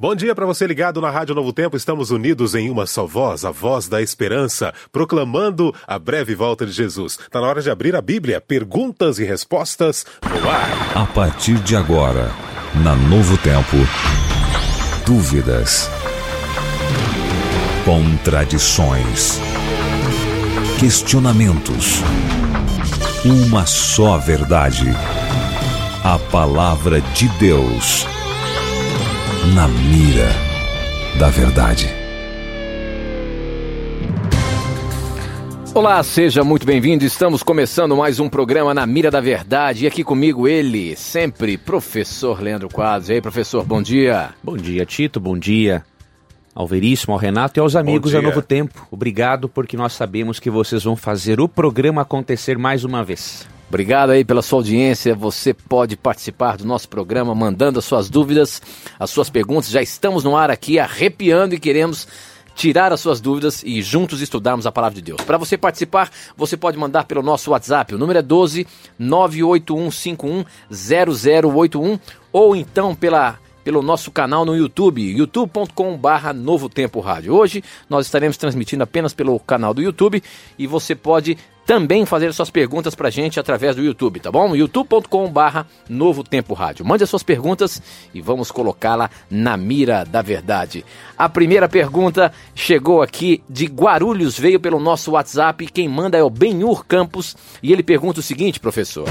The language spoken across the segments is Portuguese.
Bom dia para você ligado na Rádio Novo Tempo. Estamos unidos em uma só voz, a voz da esperança, proclamando a breve volta de Jesus. Está na hora de abrir a Bíblia. Perguntas e respostas no ar. A partir de agora, na Novo Tempo, dúvidas, contradições, questionamentos. Uma só verdade. A palavra de Deus na mira da verdade. Olá, seja muito bem-vindo. Estamos começando mais um programa na Mira da Verdade. E aqui comigo ele, sempre, professor Leandro Quadros. E aí, professor, bom dia. Bom dia, Tito. Bom dia ao Veríssimo, ao Renato e aos amigos da Novo Tempo. Obrigado, porque nós sabemos que vocês vão fazer o programa acontecer mais uma vez. Obrigado aí pela sua audiência. Você pode participar do nosso programa mandando as suas dúvidas, as suas perguntas. Já estamos no ar aqui arrepiando e queremos tirar as suas dúvidas e juntos estudarmos a palavra de Deus. Para você participar, você pode mandar pelo nosso WhatsApp. O número é 12 98151 0081 ou então pela pelo nosso canal no YouTube, youtube.com/barra Novo Tempo Rádio. Hoje nós estaremos transmitindo apenas pelo canal do YouTube e você pode também fazer suas perguntas para a gente através do YouTube, tá bom? youtube.com/barra Novo Tempo Rádio. Mande as suas perguntas e vamos colocá-la na mira da verdade. A primeira pergunta chegou aqui de Guarulhos, veio pelo nosso WhatsApp. Quem manda é o Benhur Campos e ele pergunta o seguinte, professor: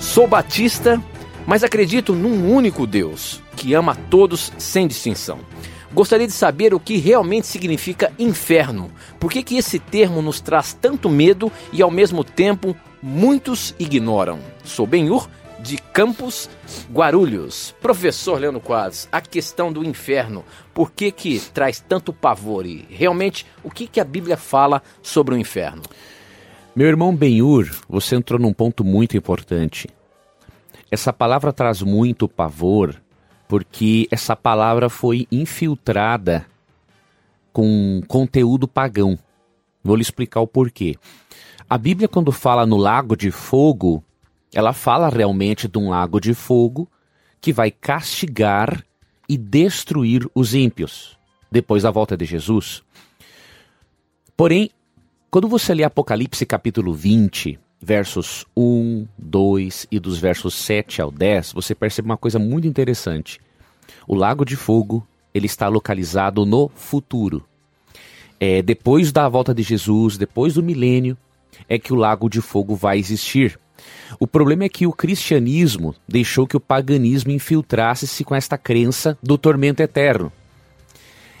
Sou batista mas acredito num único Deus que ama todos sem distinção. Gostaria de saber o que realmente significa inferno. Por que, que esse termo nos traz tanto medo e ao mesmo tempo muitos ignoram? Sou Benhur de Campos Guarulhos. Professor Leandro Quadros, a questão do inferno, por que que traz tanto pavor e realmente o que que a Bíblia fala sobre o inferno? Meu irmão Benhur, você entrou num ponto muito importante. Essa palavra traz muito pavor porque essa palavra foi infiltrada com conteúdo pagão. Vou lhe explicar o porquê. A Bíblia, quando fala no lago de fogo, ela fala realmente de um lago de fogo que vai castigar e destruir os ímpios depois da volta de Jesus. Porém, quando você lê Apocalipse capítulo 20, versos 1, 2 e dos versos 7 ao 10, você percebe uma coisa muito interessante. O Lago de Fogo, ele está localizado no futuro. É, depois da volta de Jesus, depois do milênio, é que o Lago de Fogo vai existir. O problema é que o cristianismo deixou que o paganismo infiltrasse-se com esta crença do tormento eterno.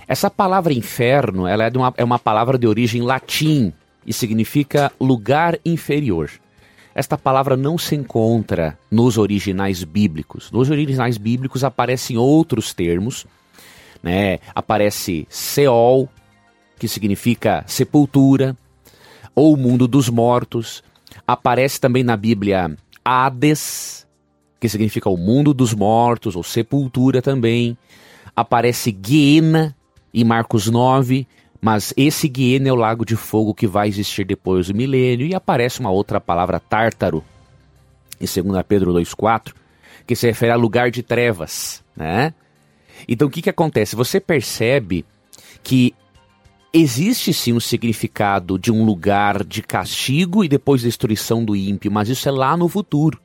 Essa palavra inferno ela é, uma, é uma palavra de origem latim, e significa lugar inferior. Esta palavra não se encontra nos originais bíblicos. Nos originais bíblicos aparecem outros termos, né? Aparece Seol, que significa sepultura, ou mundo dos mortos. Aparece também na Bíblia Hades, que significa o mundo dos mortos, ou sepultura também. Aparece Guiena, em Marcos 9, mas esse Guiena é o lago de fogo que vai existir depois do milênio e aparece uma outra palavra, tártaro, em 2 Pedro 2,4, que se refere a lugar de trevas, né? Então o que, que acontece? Você percebe que existe sim um significado de um lugar de castigo e depois destruição do ímpio, mas isso é lá no futuro.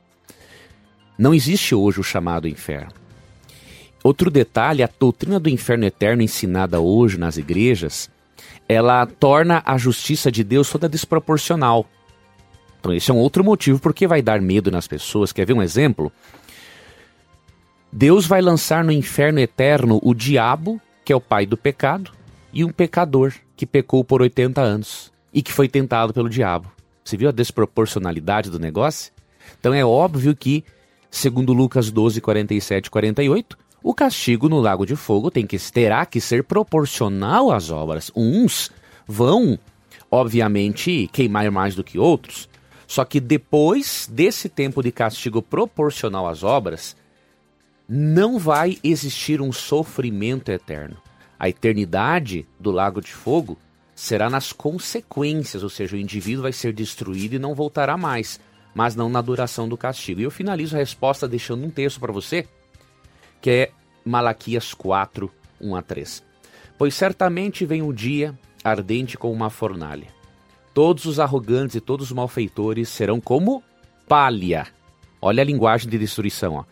Não existe hoje o chamado inferno. Outro detalhe, a doutrina do inferno eterno ensinada hoje nas igrejas ela torna a justiça de Deus toda desproporcional. Então, esse é um outro motivo porque vai dar medo nas pessoas. Quer ver um exemplo? Deus vai lançar no inferno eterno o diabo, que é o pai do pecado, e um pecador que pecou por 80 anos e que foi tentado pelo diabo. Você viu a desproporcionalidade do negócio? Então é óbvio que, segundo Lucas 12, 47 e 48, o castigo no lago de fogo tem que, terá que ser proporcional às obras. Uns vão, obviamente, queimar mais do que outros. Só que depois desse tempo de castigo proporcional às obras, não vai existir um sofrimento eterno. A eternidade do lago de fogo será nas consequências, ou seja, o indivíduo vai ser destruído e não voltará mais, mas não na duração do castigo. E eu finalizo a resposta deixando um texto para você que é Malaquias 4, 1 a 3. Pois certamente vem um dia ardente como uma fornalha. Todos os arrogantes e todos os malfeitores serão como palha. Olha a linguagem de destruição. Ó.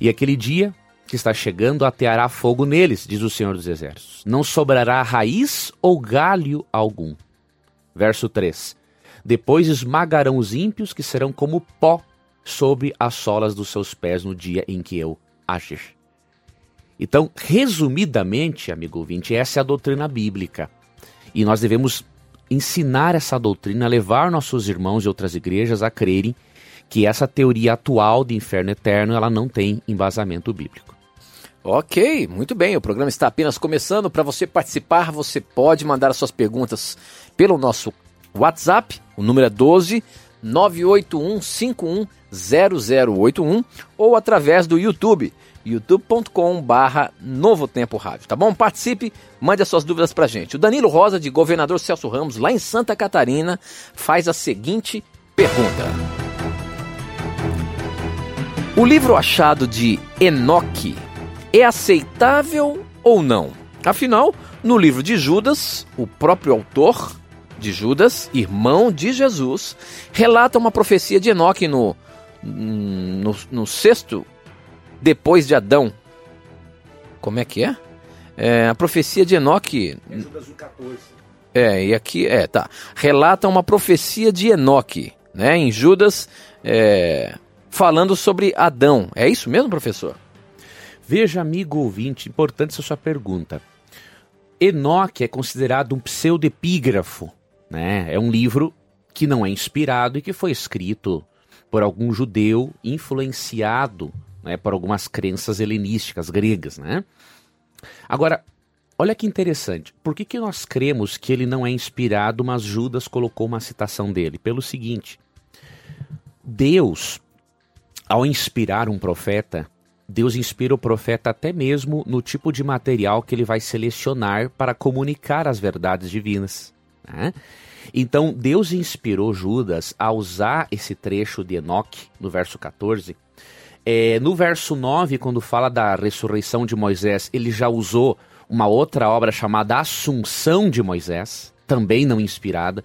E aquele dia que está chegando ateará fogo neles, diz o Senhor dos Exércitos. Não sobrará raiz ou galho algum. Verso 3. Depois esmagarão os ímpios, que serão como pó sobre as solas dos seus pés no dia em que eu agir. Então, resumidamente, amigo ouvinte, essa é a doutrina bíblica. E nós devemos ensinar essa doutrina, levar nossos irmãos de outras igrejas a crerem que essa teoria atual de inferno eterno ela não tem embasamento bíblico. Ok, muito bem. O programa está apenas começando. Para você participar, você pode mandar suas perguntas pelo nosso WhatsApp. O número é 12 981510081 ou através do YouTube youtube.com barra Novo Tempo Rádio, tá bom? Participe, mande as suas dúvidas pra gente. O Danilo Rosa, de Governador Celso Ramos, lá em Santa Catarina, faz a seguinte pergunta. O livro achado de Enoque é aceitável ou não? Afinal, no livro de Judas, o próprio autor de Judas, irmão de Jesus, relata uma profecia de Enoque no, no, no sexto depois de Adão. Como é que é? é a profecia de Enoque. É Judas 14. É, e aqui, é, tá. Relata uma profecia de Enoque, né, em Judas, é, falando sobre Adão. É isso mesmo, professor? Veja, amigo ouvinte, importante essa sua pergunta. Enoque é considerado um pseudepígrafo, né? É um livro que não é inspirado e que foi escrito por algum judeu influenciado né, por algumas crenças helenísticas gregas, né? Agora, olha que interessante. Por que, que nós cremos que ele não é inspirado, mas Judas colocou uma citação dele? Pelo seguinte: Deus, ao inspirar um profeta, Deus inspira o profeta até mesmo no tipo de material que ele vai selecionar para comunicar as verdades divinas. Né? Então, Deus inspirou Judas a usar esse trecho de Enoque, no verso 14, é, no verso 9, quando fala da ressurreição de Moisés, ele já usou uma outra obra chamada Assunção de Moisés, também não inspirada.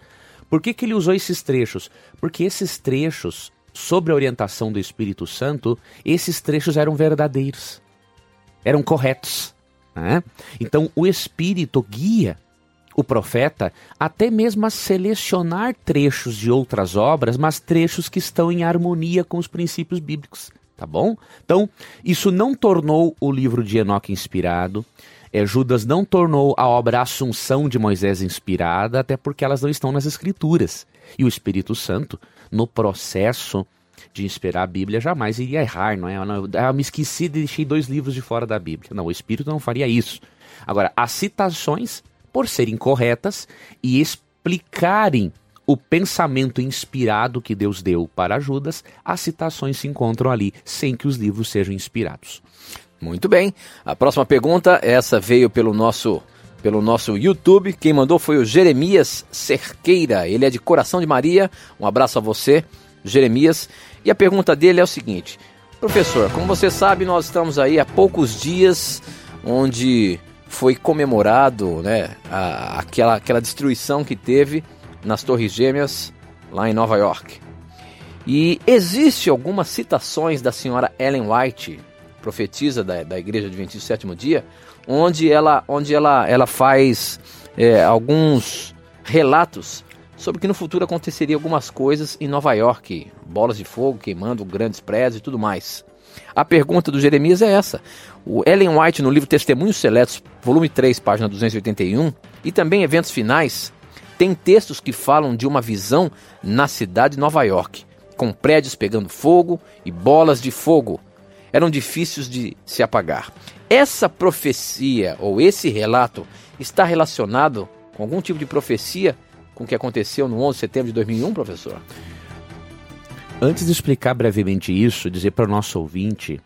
Por que, que ele usou esses trechos? Porque esses trechos, sobre a orientação do Espírito Santo, esses trechos eram verdadeiros, eram corretos. Né? Então o Espírito guia o profeta até mesmo a selecionar trechos de outras obras, mas trechos que estão em harmonia com os princípios bíblicos tá bom? Então, isso não tornou o livro de Enoque inspirado. É, Judas não tornou a obra Assunção de Moisés inspirada, até porque elas não estão nas Escrituras. E o Espírito Santo, no processo de inspirar a Bíblia, jamais iria errar, não é? Eu, eu me esqueci de deixei dois livros de fora da Bíblia. Não, o Espírito não faria isso. Agora, as citações, por serem corretas e explicarem o pensamento inspirado que Deus deu para Judas, as citações se encontram ali, sem que os livros sejam inspirados. Muito bem. A próxima pergunta, essa veio pelo nosso pelo nosso YouTube. Quem mandou foi o Jeremias Cerqueira. Ele é de Coração de Maria. Um abraço a você, Jeremias. E a pergunta dele é o seguinte: Professor, como você sabe, nós estamos aí há poucos dias onde foi comemorado né, a, aquela, aquela destruição que teve nas Torres Gêmeas, lá em Nova York. E existe algumas citações da senhora Ellen White, profetisa da, da Igreja Adventista do Sétimo Dia, onde ela, onde ela, ela faz é, alguns relatos sobre que no futuro aconteceria algumas coisas em Nova York, bolas de fogo queimando grandes prédios e tudo mais. A pergunta do Jeremias é essa. O Ellen White, no livro Testemunhos Seletos, volume 3, página 281, e também Eventos Finais, tem textos que falam de uma visão na cidade de Nova York, com prédios pegando fogo e bolas de fogo. Eram difíceis de se apagar. Essa profecia ou esse relato está relacionado com algum tipo de profecia com o que aconteceu no 11 de setembro de 2001, professor? Antes de explicar brevemente isso, dizer para o nosso ouvinte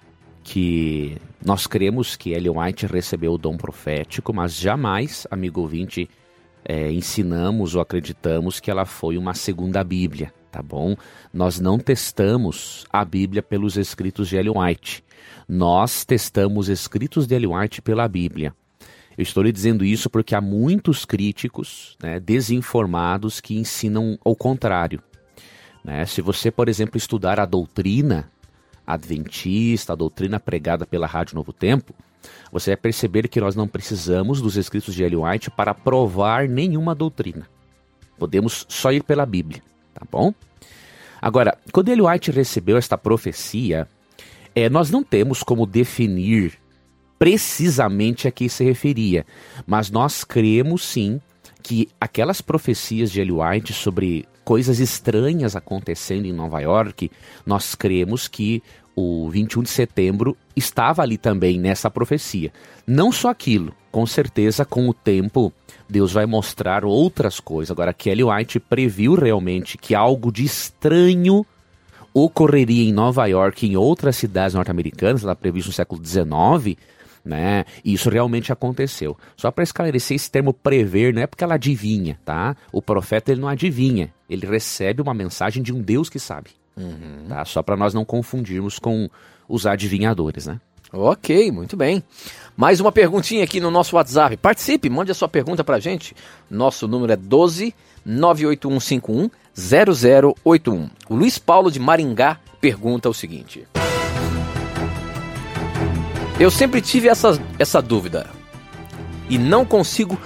que nós cremos que Ellen White recebeu o dom profético, mas jamais, amigo ouvinte, é, ensinamos ou acreditamos que ela foi uma segunda Bíblia, tá bom? Nós não testamos a Bíblia pelos escritos de Ellen White. Nós testamos escritos de Ellen White pela Bíblia. Eu estou lhe dizendo isso porque há muitos críticos né, desinformados que ensinam o contrário. Né? Se você, por exemplo, estudar a doutrina adventista, a doutrina pregada pela Rádio Novo Tempo, você vai perceber que nós não precisamos dos escritos de Ellen White para provar nenhuma doutrina. Podemos só ir pela Bíblia, tá bom? Agora, quando Ellen White recebeu esta profecia, é, nós não temos como definir precisamente a que se referia, mas nós cremos sim que aquelas profecias de Ellen White sobre coisas estranhas acontecendo em Nova York, nós cremos que o 21 de setembro estava ali também nessa profecia. Não só aquilo, com certeza com o tempo Deus vai mostrar outras coisas. Agora, Kelly White previu realmente que algo de estranho ocorreria em Nova York e em outras cidades norte-americanas, lá previsto no século XIX, né? E isso realmente aconteceu. Só para esclarecer esse termo prever, não é porque ela adivinha, tá? O profeta ele não adivinha, ele recebe uma mensagem de um Deus que sabe. Uhum. Tá? Só para nós não confundirmos com os adivinhadores, né? Ok, muito bem. Mais uma perguntinha aqui no nosso WhatsApp. Participe, mande a sua pergunta para a gente. Nosso número é 12 98151 0081. O Luiz Paulo de Maringá pergunta o seguinte: Eu sempre tive essa, essa dúvida e não consigo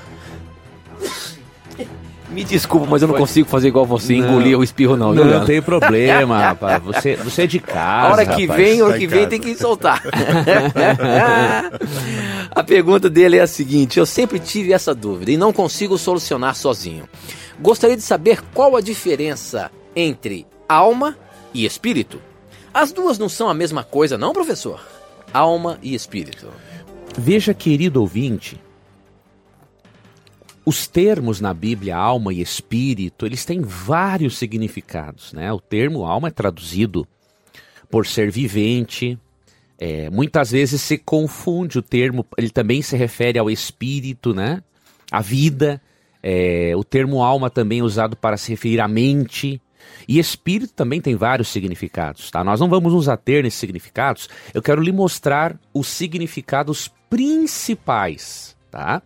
me desculpa, mas eu não consigo fazer igual você, não, engolir o espirro, não. Não, não tem problema, rapaz. Você, você é de casa. A hora que rapaz. vem, a hora tá que vem tem que soltar. a pergunta dele é a seguinte: eu sempre tive essa dúvida e não consigo solucionar sozinho. Gostaria de saber qual a diferença entre alma e espírito. As duas não são a mesma coisa, não, professor? Alma e espírito. Veja, querido ouvinte, os termos na Bíblia, alma e espírito, eles têm vários significados. Né? O termo alma é traduzido por ser vivente. É, muitas vezes se confunde o termo, ele também se refere ao espírito, né? A vida. É, o termo alma também é usado para se referir à mente. E espírito também tem vários significados, tá? Nós não vamos nos ater nesses significados. Eu quero lhe mostrar os significados principais, tá?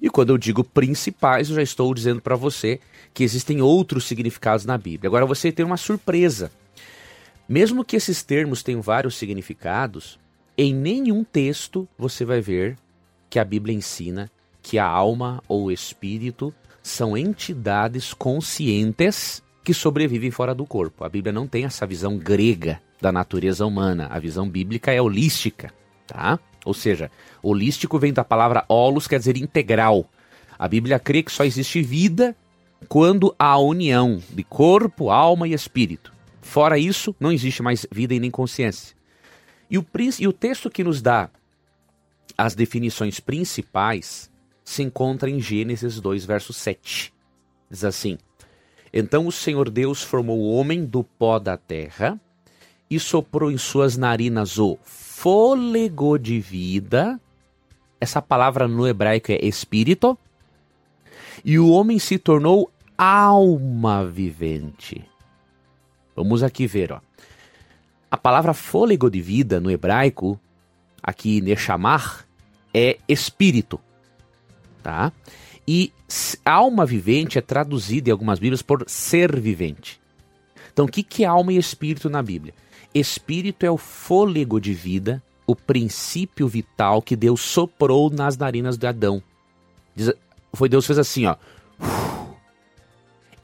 E quando eu digo principais, eu já estou dizendo para você que existem outros significados na Bíblia. Agora você tem uma surpresa. Mesmo que esses termos tenham vários significados, em nenhum texto você vai ver que a Bíblia ensina que a alma ou espírito são entidades conscientes que sobrevivem fora do corpo. A Bíblia não tem essa visão grega da natureza humana. A visão bíblica é holística, tá? Ou seja, holístico vem da palavra holos, quer dizer integral. A Bíblia crê que só existe vida quando há união de corpo, alma e espírito. Fora isso, não existe mais vida e nem consciência. E o, e o texto que nos dá as definições principais se encontra em Gênesis 2, verso 7. Diz assim: Então o Senhor Deus formou o homem do pó da terra e soprou em suas narinas o fôlego de vida. Essa palavra no hebraico é espírito. E o homem se tornou alma vivente. Vamos aqui ver, ó. A palavra fôlego de vida no hebraico, aqui nechamar, é espírito, tá? E alma vivente é traduzida em algumas Bíblias por ser vivente. Então, o que, que é alma e espírito na Bíblia? Espírito é o fôlego de vida, o princípio vital que Deus soprou nas narinas de Adão. foi Deus fez assim, ó.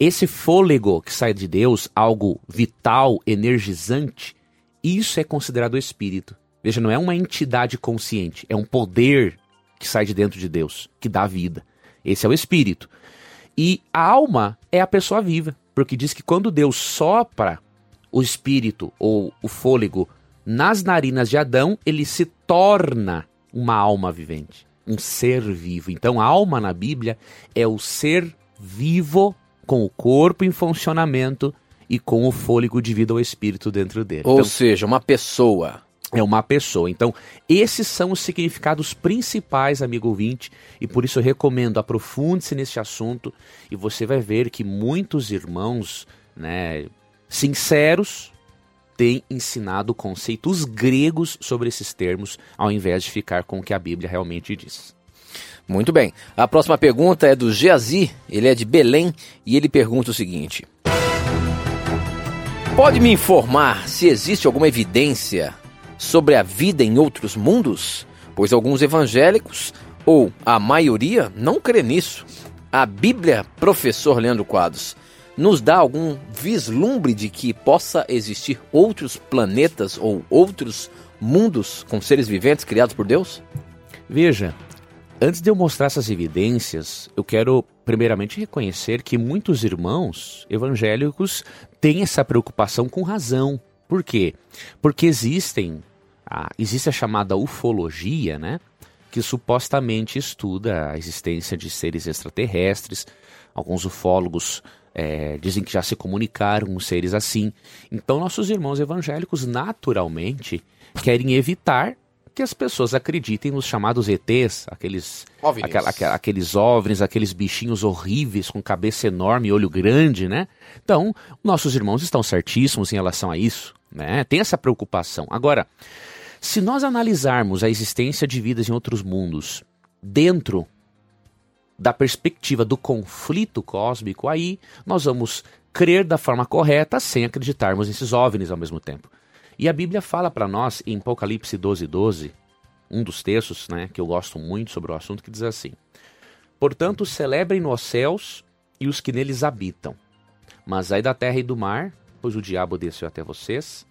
Esse fôlego que sai de Deus, algo vital, energizante, isso é considerado espírito. Veja, não é uma entidade consciente, é um poder que sai de dentro de Deus, que dá vida. Esse é o espírito. E a alma é a pessoa viva, porque diz que quando Deus sopra o espírito ou o fôlego nas narinas de Adão, ele se torna uma alma vivente, um ser vivo. Então, a alma na Bíblia é o ser vivo com o corpo em funcionamento e com o fôlego de vida ou espírito dentro dele. Ou então, seja, uma pessoa. É uma pessoa. Então, esses são os significados principais, amigo ouvinte, e por isso eu recomendo aprofunde-se nesse assunto e você vai ver que muitos irmãos, né, sinceros, tem ensinado conceitos gregos sobre esses termos, ao invés de ficar com o que a Bíblia realmente diz. Muito bem. A próxima pergunta é do Geazi, ele é de Belém e ele pergunta o seguinte: Pode me informar se existe alguma evidência sobre a vida em outros mundos? Pois alguns evangélicos, ou a maioria, não crê nisso. A Bíblia, professor Leandro Quadros, nos dá algum vislumbre de que possa existir outros planetas ou outros mundos com seres viventes criados por Deus? Veja, Antes de eu mostrar essas evidências, eu quero primeiramente reconhecer que muitos irmãos evangélicos têm essa preocupação com razão. Por quê? Porque existem, a, existe a chamada ufologia, né? Que supostamente estuda a existência de seres extraterrestres. Alguns ufólogos é, dizem que já se comunicaram com seres assim. Então, nossos irmãos evangélicos naturalmente querem evitar que as pessoas acreditem nos chamados ETs, aqueles aquela, aquela, aqueles OVNIs, aqueles bichinhos horríveis com cabeça enorme e olho grande, né? Então, nossos irmãos estão certíssimos em relação a isso, né? Tem essa preocupação. Agora, se nós analisarmos a existência de vidas em outros mundos dentro da perspectiva do conflito cósmico, aí nós vamos crer da forma correta sem acreditarmos nesses OVNIs ao mesmo tempo. E a Bíblia fala para nós em Apocalipse 12, 12, um dos textos né, que eu gosto muito sobre o assunto, que diz assim: Portanto, celebrem nos céus e os que neles habitam. Mas ai da terra e do mar, pois o diabo desceu até vocês,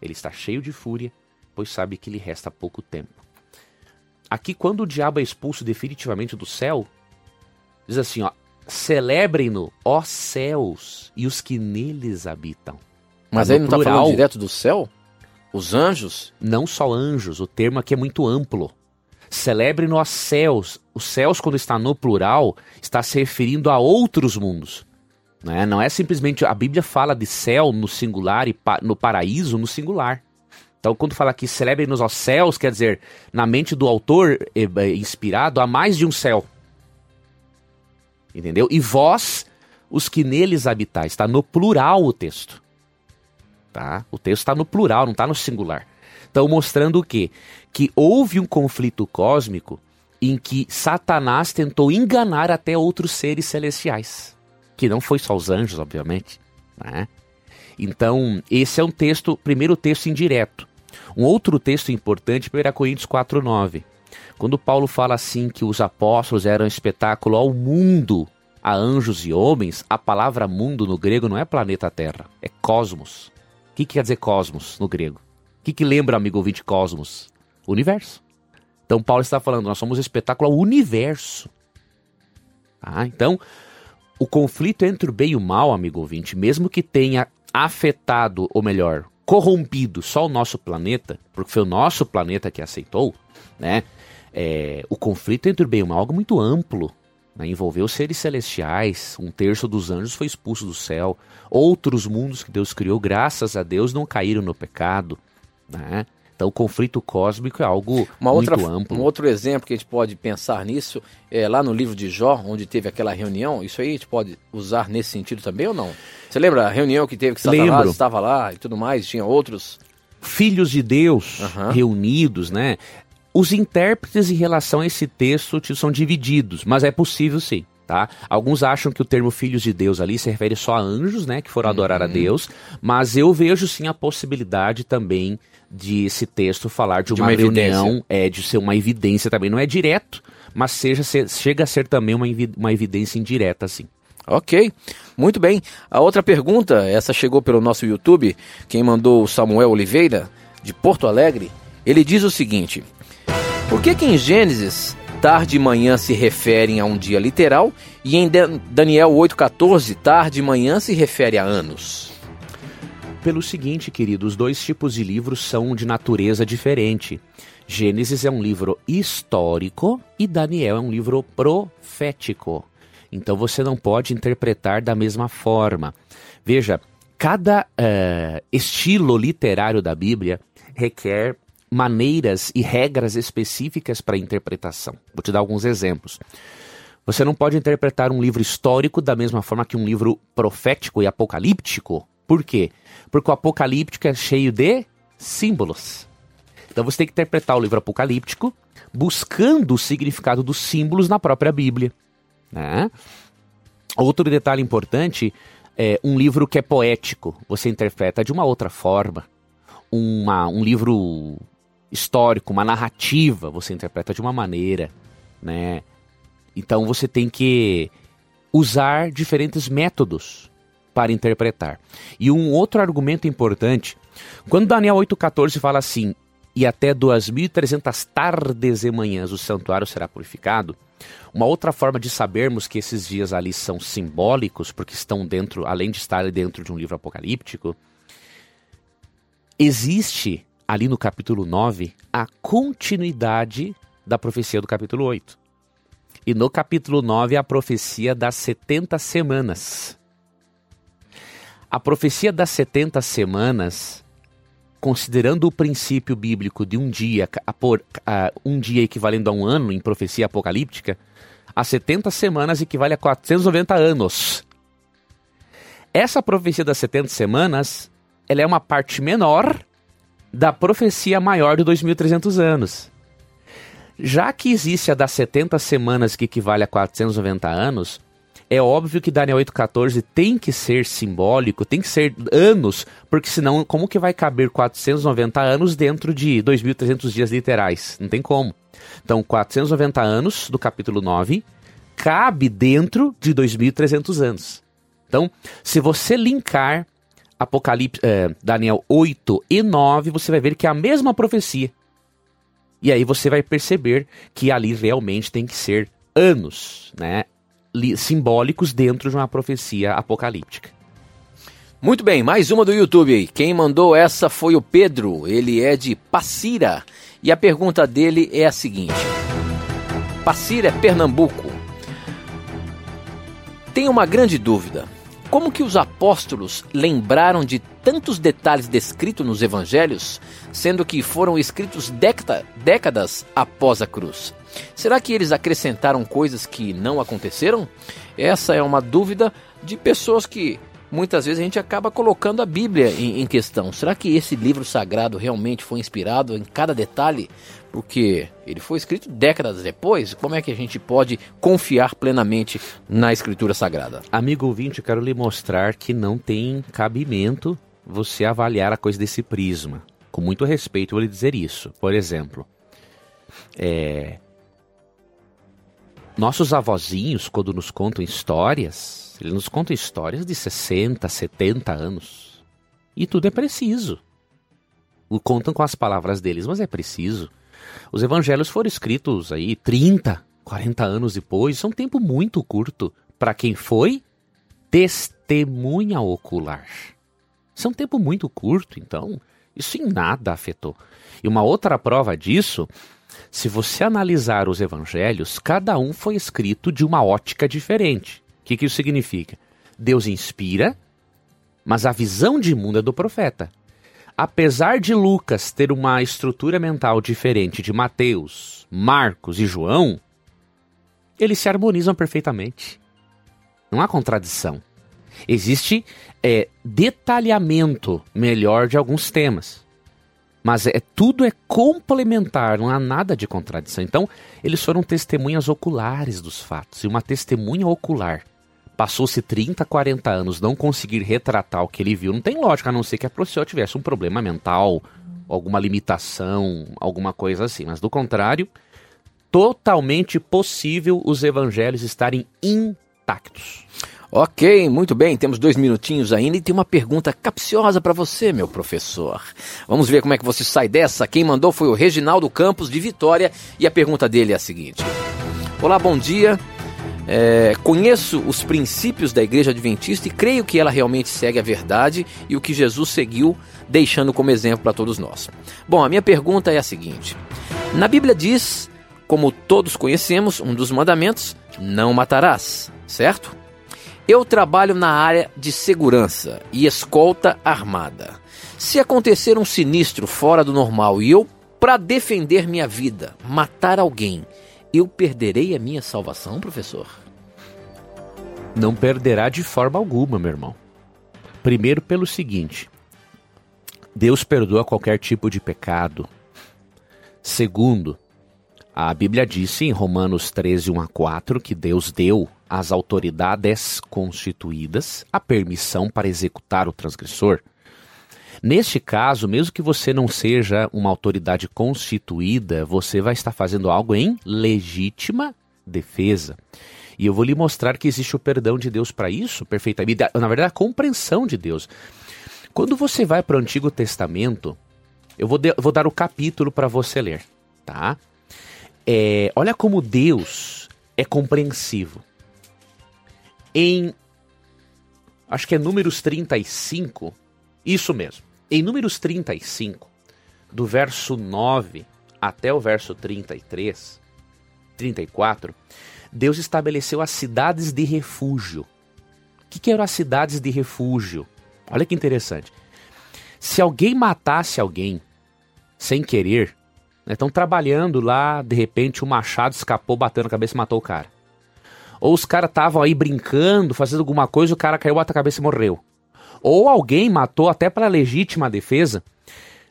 ele está cheio de fúria, pois sabe que lhe resta pouco tempo. Aqui, quando o diabo é expulso definitivamente do céu, diz assim: ó, celebrem-no, ó céus, e os que neles habitam. Mas aí não está falando direto do céu? Os anjos? Não só anjos, o termo aqui é muito amplo. Celebre nos céus. Os céus, quando está no plural, está se referindo a outros mundos. Né? Não é simplesmente. A Bíblia fala de céu no singular e pa, no paraíso no singular. Então, quando fala aqui celebre-nos aos céus, quer dizer, na mente do autor eh, eh, inspirado, há mais de um céu. Entendeu? E vós, os que neles habitais. Está no plural o texto. Tá? O texto está no plural, não está no singular. Então, mostrando o quê? Que houve um conflito cósmico em que Satanás tentou enganar até outros seres celestiais. Que não foi só os anjos, obviamente. Né? Então, esse é um texto, primeiro texto indireto. Um outro texto importante, 1 Coríntios 4,9. Quando Paulo fala assim que os apóstolos eram espetáculo ao mundo, a anjos e homens, a palavra mundo no grego não é planeta Terra, é cosmos. O que, que quer dizer cosmos no grego? O que, que lembra, amigo ouvinte, cosmos? Universo. Então Paulo está falando, nós somos espetáculo ao universo. Ah, então, o conflito entre o bem e o mal, amigo ouvinte, mesmo que tenha afetado, ou melhor, corrompido só o nosso planeta, porque foi o nosso planeta que aceitou, né? É, o conflito entre o bem e o mal é algo muito amplo. Né? Envolveu seres celestiais, um terço dos anjos foi expulso do céu, outros mundos que Deus criou, graças a Deus, não caíram no pecado. Né? Então, o conflito cósmico é algo Uma muito outra, amplo. Um outro exemplo que a gente pode pensar nisso é lá no livro de Jó, onde teve aquela reunião. Isso aí a gente pode usar nesse sentido também ou não? Você lembra a reunião que teve que Satanás Lembro. estava lá e tudo mais? Tinha outros? Filhos de Deus Aham. reunidos, né? Os intérpretes em relação a esse texto são divididos, mas é possível sim. Tá? Alguns acham que o termo filhos de Deus ali se refere só a anjos, né, que foram adorar a Uhum. Deus, mas eu vejo sim a possibilidade também de esse texto falar de De uma, uma reunião, evidência. é de ser uma evidência também, não é direto, mas seja ser- chega a ser também uma, uma evidência indireta, assim. Ok, muito bem. A outra pergunta, essa chegou pelo nosso YouTube, quem mandou o Samuel Oliveira, de Porto Alegre, ele diz o seguinte: Por que que em Gênesis tarde e manhã se referem a um dia literal e em Dan- Daniel 8,14 tarde e manhã se refere a anos? Pelo seguinte, querido, os dois tipos de livros são de natureza diferente. Gênesis é um livro histórico e Daniel é um livro profético. Então você não pode interpretar da mesma forma. Veja, cada eh, estilo literário da Bíblia requer maneiras e regras específicas para interpretação. Vou te dar alguns exemplos. Você não pode interpretar um livro histórico da mesma forma que um livro profético e apocalíptico. Por quê? Porque o apocalíptico é cheio de símbolos. Então você tem que interpretar o livro apocalíptico buscando o significado dos símbolos na própria Bíblia. Né? Outro detalhe importante é um livro que é poético, você interpreta de uma outra forma. Uma, um livro histórico, uma narrativa, você interpreta de uma maneira, né? Então você tem que usar diferentes métodos para interpretar. E um outro argumento importante, quando Daniel 8,14 fala assim, e até 2.300 tardes e manhãs o santuário será purificado, uma outra forma de sabermos que esses dias ali são simbólicos, porque estão dentro, além de estar dentro de um livro apocalíptico, existe ali no capítulo 9 a continuidade da profecia do capítulo 8. E no capítulo 9 a profecia das 70 semanas. A profecia das 70 semanas, considerando o princípio bíblico de um dia, por, um dia equivalendo a um ano em profecia apocalíptica, a 70 semanas equivale a 490 anos. Essa profecia das 70 semanas, ela é uma parte menor da profecia maior de 2.300 anos. Já que existe a das 70 semanas que equivale a 490 anos, é óbvio que Daniel 8,14 tem que ser simbólico, tem que ser anos, porque senão como que vai caber 490 anos dentro de 2.300 dias literais? Não tem como. Então, 490 anos do capítulo 9 cabe dentro de 2.300 anos. Então, se você linkar Apocalipse, é, Daniel 8 e 9, você vai ver que é a mesma profecia. E aí você vai perceber que ali realmente tem que ser anos, né? Simbólicos dentro de uma profecia apocalíptica. Muito bem, mais uma do YouTube. Quem mandou essa foi o Pedro, ele é de Passira. E a pergunta dele é a seguinte: Passira é Pernambuco. Tenho uma grande dúvida. Como que os apóstolos lembraram de tantos detalhes descritos nos evangelhos, sendo que foram escritos década, décadas após a cruz? Será que eles acrescentaram coisas que não aconteceram? Essa é uma dúvida de pessoas que muitas vezes a gente acaba colocando a Bíblia em, em, questão. Será que esse livro sagrado realmente foi inspirado em cada detalhe? Porque ele foi escrito décadas depois. Como é que a gente pode confiar plenamente na Escritura Sagrada? Amigo ouvinte, quero lhe mostrar que não tem cabimento você avaliar a coisa desse prisma. Com muito respeito, vou lhe dizer isso. Por exemplo, é... nossos avózinhos, quando nos contam histórias, ele nos conta histórias de 60, 70 anos. E tudo é preciso. O contam com as palavras deles, mas é preciso. Os evangelhos foram escritos aí 30, 40 anos depois. Isso é um tempo muito curto para quem foi testemunha ocular. Isso é um tempo muito curto, então isso em nada afetou. E uma outra prova disso, se você analisar os evangelhos, cada um foi escrito de uma ótica diferente. O que, que isso significa? Deus inspira, mas a visão de mundo é do profeta. Apesar de Lucas ter uma estrutura mental diferente de Mateus, Marcos e João, eles se harmonizam perfeitamente. Não há contradição. Existe é, detalhamento melhor de alguns temas. Mas é, tudo é complementar, não há nada de contradição. Então, eles foram testemunhas oculares dos fatos. E uma testemunha ocular passou-se 30, 40 anos não conseguir retratar o que ele viu, não tem lógica, a não ser que a professora tivesse um problema mental, alguma limitação, alguma coisa assim. Mas do contrário, totalmente possível os evangelhos estarem intactos. Ok, muito bem, temos dois minutinhos ainda e tem uma pergunta capciosa para você, meu professor. Vamos ver como é que você sai dessa. Quem mandou foi o Reginaldo Campos de Vitória e a pergunta dele é a seguinte: Olá, bom dia. É, conheço os princípios da Igreja Adventista e creio que ela realmente segue a verdade e o que Jesus seguiu, deixando como exemplo para todos nós. Bom, a minha pergunta é a seguinte: na Bíblia diz, como todos conhecemos, um dos mandamentos: não matarás, certo? Eu trabalho na área de segurança e escolta armada. Se acontecer um sinistro fora do normal e eu, para defender minha vida, matar alguém, eu perderei a minha salvação, professor? Não perderá de forma alguma, meu irmão. Primeiro, pelo seguinte: Deus perdoa qualquer tipo de pecado. Segundo, a Bíblia disse em Romanos 13, 1 a 4 que Deus deu às autoridades constituídas a permissão para executar o transgressor. Neste caso, mesmo que você não seja uma autoridade constituída, você vai estar fazendo algo em legítima defesa. E eu vou lhe mostrar que existe o perdão de Deus para isso, perfeitamente. Na verdade, a compreensão de Deus. Quando você vai para o Antigo Testamento, eu vou, de, vou dar o capítulo para você ler, tá? É, olha como Deus é compreensivo. Em, acho que é Números 35, isso mesmo. Em Números 35, do verso 9 até o verso 33, 34, Deus estabeleceu as cidades de refúgio. O que, que eram as cidades de refúgio? Olha que interessante. Se alguém matasse alguém sem querer, estão né, trabalhando lá, de repente o machado escapou, batendo a cabeça e matou o cara. Ou os caras estavam aí brincando, fazendo alguma coisa, o cara caiu, bateu a cabeça e morreu ou alguém matou até para legítima defesa,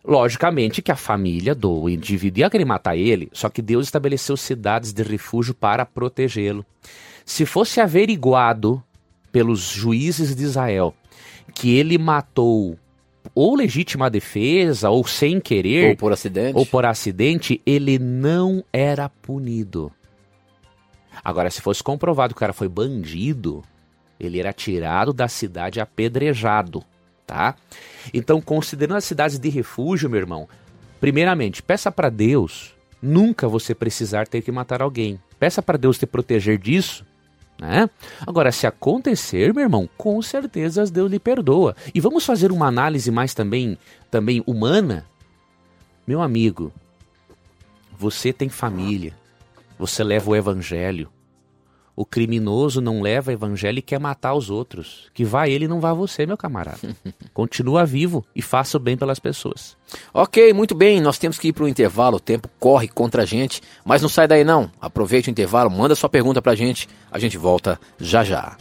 logicamente que a família do indivíduo ia querer matar ele, só que Deus estabeleceu cidades de refúgio para protegê-lo. Se fosse averiguado pelos juízes de Israel que ele matou ou legítima defesa, ou sem querer, ou por acidente, ou por acidente ele não era punido. Agora, se fosse comprovado que o cara foi bandido, ele era tirado da cidade apedrejado, tá? Então, considerando as cidades de refúgio, meu irmão, primeiramente, peça para Deus nunca você precisar ter que matar alguém. Peça para Deus te proteger disso, né? Agora, se acontecer, meu irmão, com certeza Deus lhe perdoa. E vamos fazer uma análise mais também, também humana? Meu amigo, você tem família, você leva o evangelho, o criminoso não leva evangelho e quer matar os outros. Que vá ele não vá você, meu camarada. Continua vivo e faça o bem pelas pessoas. Ok, muito bem. Nós temos que ir para o intervalo. O tempo corre contra a gente. Mas não sai daí não. Aproveite o intervalo, manda sua pergunta para a gente. A gente volta já já.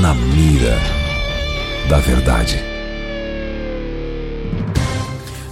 Na mira da verdade.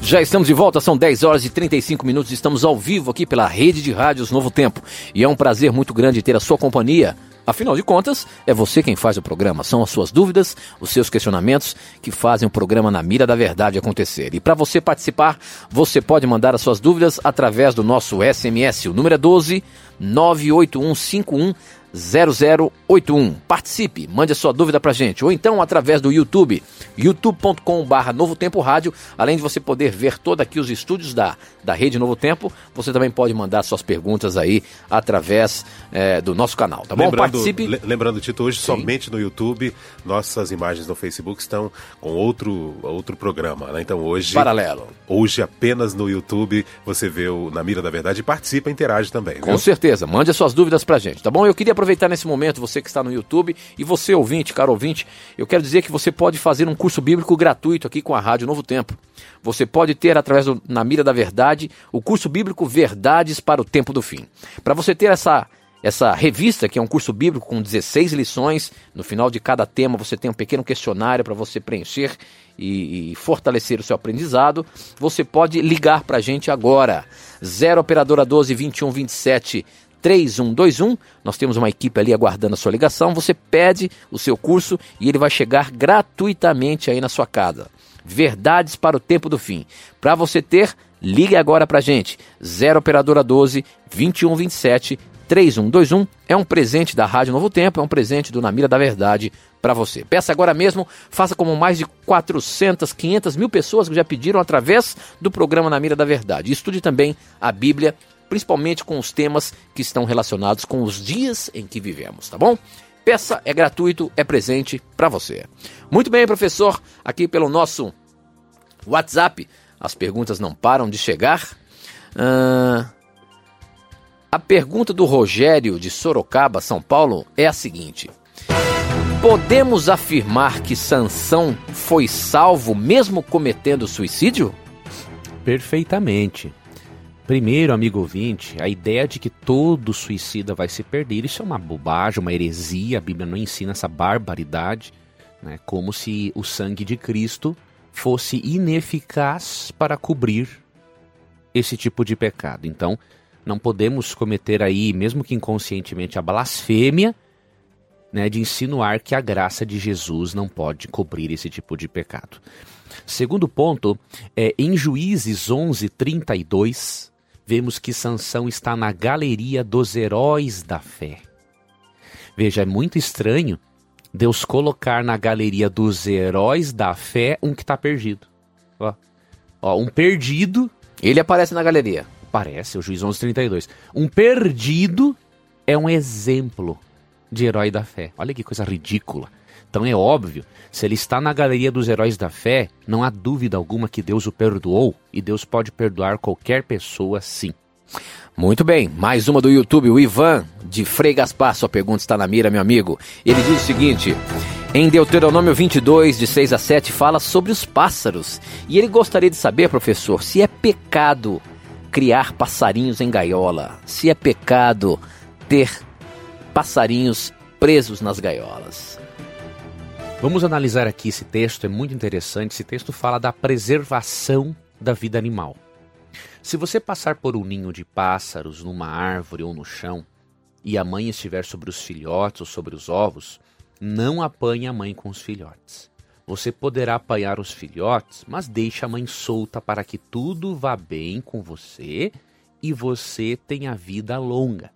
Já estamos de volta, são 10 horas e 35 minutos, estamos ao vivo aqui pela rede de rádios Novo Tempo. E é um prazer muito grande ter a sua companhia. Afinal de contas, é você quem faz o programa. São as suas dúvidas, os seus questionamentos que fazem o programa na mira da verdade acontecer. E para você participar, você pode mandar as suas dúvidas através do nosso SMS. O número é 12 98151 0081. Participe, mande a sua dúvida pra gente, ou então através do YouTube, youtube.com/barra Novo Tempo Rádio. Além de você poder ver todos aqui os estúdios da, da Rede Novo Tempo, você também pode mandar suas perguntas aí através é, do nosso canal, tá bom? Lembrando, Participe. Lembrando, Tito, hoje Sim. somente no YouTube, nossas imagens no Facebook estão com outro, outro programa, né? Então hoje. Paralelo. Hoje apenas no YouTube você vê o Na Mira da Verdade e participa, interage também. Com viu? certeza, mande as suas dúvidas pra gente, tá bom? Eu queria aproveitar nesse momento, você que está no YouTube e você ouvinte, caro ouvinte, eu quero dizer que você pode fazer um curso bíblico gratuito aqui com a Rádio Novo Tempo. Você pode ter, através do Na Mira da Verdade, o curso bíblico Verdades para o Tempo do Fim. Para você ter essa essa revista, que é um curso bíblico com 16 lições. No final de cada tema você tem um pequeno questionário para você preencher e, e, fortalecer o seu aprendizado. Você pode ligar para a gente agora. 0 Operadora 12 21 27 3121. Nós temos uma equipe ali aguardando a sua ligação. Você pede o seu curso e ele vai chegar gratuitamente aí na sua casa. Verdades para o tempo do fim. Para você ter, ligue agora para gente. 0 Operadora 12 2127 3121 é um presente da Rádio Novo Tempo, é um presente do Namira da Verdade para você. Peça agora mesmo, faça como mais de 400, 500 mil pessoas que já pediram através do programa Na Mira da Verdade. Estude também a Bíblia principalmente com os temas que estão relacionados com os dias em que vivemos, tá bom? Peça é gratuito, é presente para você. Muito bem, professor, aqui pelo nosso WhatsApp, as perguntas não param de chegar. Uh, a pergunta do Rogério de Sorocaba, São Paulo, é a seguinte: Podemos afirmar que Sansão foi salvo mesmo cometendo suicídio? Perfeitamente. Primeiro, amigo ouvinte, a ideia de que todo suicida vai se perder, isso é uma bobagem, uma heresia, a Bíblia não ensina essa barbaridade. né? como se o sangue de Cristo fosse ineficaz para cobrir esse tipo de pecado. Então, não podemos cometer aí, mesmo que inconscientemente, a blasfêmia né, de insinuar que a graça de Jesus não pode cobrir esse tipo de pecado. Segundo ponto, é, em Juízes 11, 32, vemos que Sansão está na galeria dos heróis da fé. Veja, é muito estranho Deus colocar na galeria dos heróis da fé um que está perdido. Ó, ó, um perdido. Ele aparece na galeria. Parece, o juiz 1132. Um perdido é um exemplo de herói da fé. Olha que coisa ridícula. Então é óbvio, se ele está na galeria dos heróis da fé, não há dúvida alguma que Deus o perdoou e Deus pode perdoar qualquer pessoa sim. Muito bem, mais uma do YouTube, o Ivan de Frei Gaspar, sua pergunta está na mira, meu amigo. Ele diz o seguinte: em Deuteronômio 22, de 6 a 7, fala sobre os pássaros. E ele gostaria de saber, professor, se é pecado criar passarinhos em gaiola, se é pecado ter passarinhos presos nas gaiolas. Vamos analisar aqui esse texto, é muito interessante. Esse texto fala da preservação da vida animal. Se você passar por um ninho de pássaros numa árvore ou no chão, e a mãe estiver sobre os filhotes ou sobre os ovos, não apanhe a mãe com os filhotes. Você poderá apanhar os filhotes, mas deixe a mãe solta para que tudo vá bem com você e você tenha vida longa.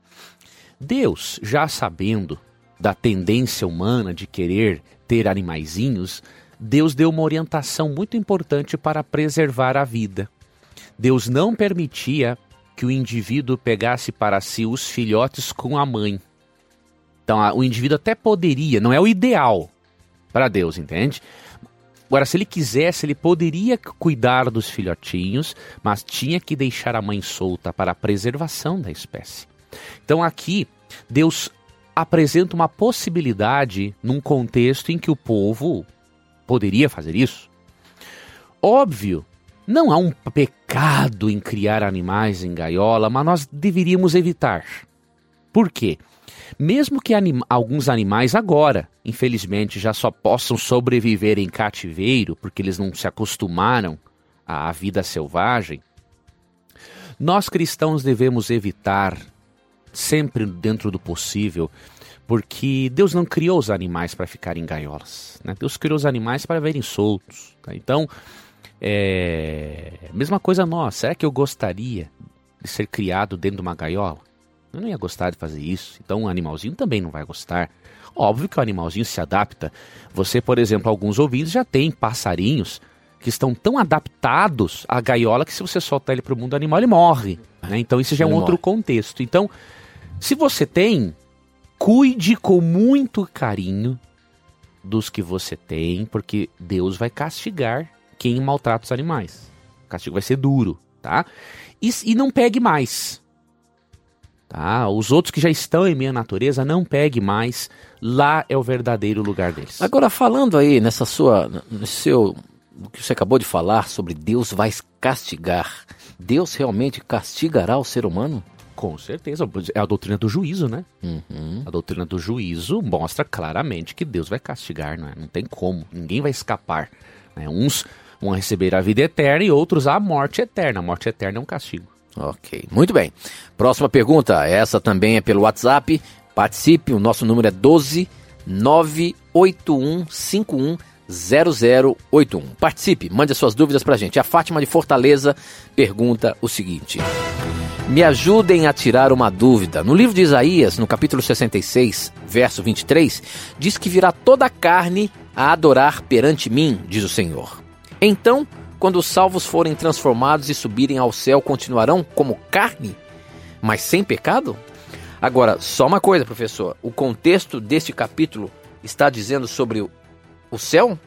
Deus, já sabendo da tendência humana de querer ter animaizinhos, Deus deu uma orientação muito importante para preservar a vida. Deus não permitia que o indivíduo pegasse para si os filhotes com a mãe. Então, o indivíduo até poderia, não é o ideal para Deus, entende? Agora, se ele quisesse, ele poderia cuidar dos filhotinhos, mas tinha que deixar a mãe solta para a preservação da espécie. Então, aqui, Deus apresenta uma possibilidade num contexto em que o povo poderia fazer isso. Óbvio, não há um pecado em criar animais em gaiola, mas nós deveríamos evitar. Por quê? Mesmo que anim alguns animais agora, infelizmente, já só possam sobreviver em cativeiro, porque eles não se acostumaram à vida selvagem, nós cristãos devemos evitar sempre dentro do possível, porque Deus não criou os animais para ficarem em gaiolas. Né? Deus criou os animais para verem soltos. Tá? Então, é... mesma coisa nós. Será que eu gostaria de ser criado dentro de uma gaiola? Eu não ia gostar de fazer isso. Então, um animalzinho também não vai gostar. Óbvio que o animalzinho se adapta. Você, por exemplo, alguns ouvintes já tem passarinhos que estão tão adaptados à gaiola que se você soltar ele para o mundo animal, ele morre. Né? Então, isso já é um outro contexto. Então, se você tem, cuide com muito carinho dos que você tem, porque Deus vai castigar quem maltrata os animais. O castigo vai ser duro, tá? E, e não pegue mais. Tá? Os outros que já estão em minha natureza, não pegue mais. Lá é o verdadeiro lugar deles. Agora, falando aí nessa sua, no seu, o que você acabou de falar sobre Deus vai castigar. Deus realmente castigará o ser humano? Com certeza. É a doutrina do juízo, né? Uhum. A doutrina do juízo mostra claramente que Deus vai castigar, não, é? não tem como. Ninguém vai escapar. Né? Uns vão receber a vida eterna e outros a morte eterna. A morte eterna é um castigo. Ok, muito bem. Próxima pergunta, essa também é pelo WhatsApp. Participe, o nosso número é 12 98151 0081. Participe, mande as suas dúvidas pra gente. A Fátima de Fortaleza pergunta o seguinte: me ajudem a tirar uma dúvida. No livro de Isaías, no capítulo 66, verso 23, diz que virá toda a carne a adorar perante mim, diz o Senhor. Então, quando os salvos forem transformados e subirem ao céu, continuarão como carne, mas sem pecado? Agora, só uma coisa, professor: o contexto deste capítulo está dizendo sobre o céu?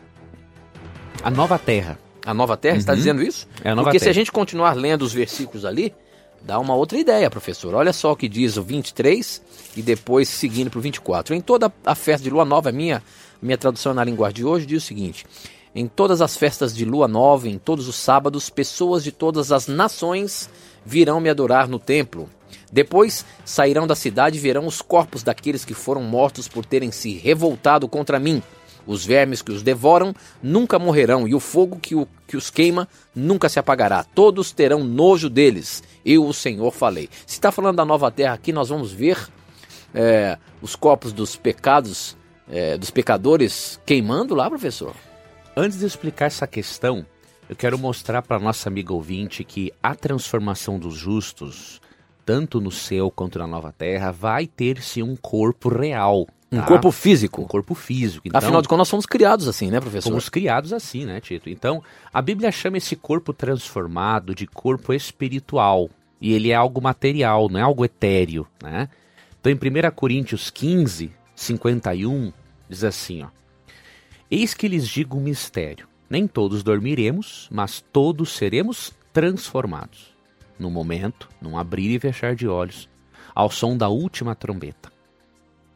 A nova terra. A nova terra uhum. está dizendo isso? É a nova Porque terra. se a gente continuar lendo os versículos ali, dá uma outra ideia, professor. Olha só o que diz o 23 e depois seguindo para o 24. Em toda a festa de lua nova, minha, minha tradução na linguagem de hoje diz o seguinte: Em todas as festas de lua nova, em todos os sábados, pessoas de todas as nações virão me adorar no templo. Depois sairão da cidade e verão os corpos daqueles que foram mortos por terem se revoltado contra mim. Os vermes que os devoram nunca morrerão, e o fogo que, o, que os queima nunca se apagará. Todos terão nojo deles. Eu, o Senhor, falei. Se está falando da nova terra aqui, nós vamos ver é, os corpos dos pecados, é, dos pecadores queimando lá, professor? Antes de explicar essa questão, eu quero mostrar para nossa amiga ouvinte que a transformação dos justos, tanto no céu quanto na nova terra, vai ter sim um corpo real. Um tá? corpo físico. Um corpo físico. Então, Afinal de contas, nós somos criados assim, né, professor? Fomos criados assim, né, Tito? Então, a Bíblia chama esse corpo transformado de corpo espiritual. E ele é algo material, não é algo etéreo, né? Então, em 1 Coríntios 15, 51, diz assim, ó. Eis que lhes digo um mistério. Nem todos dormiremos, mas todos seremos transformados. No momento, num abrir e fechar de olhos, ao som da última trombeta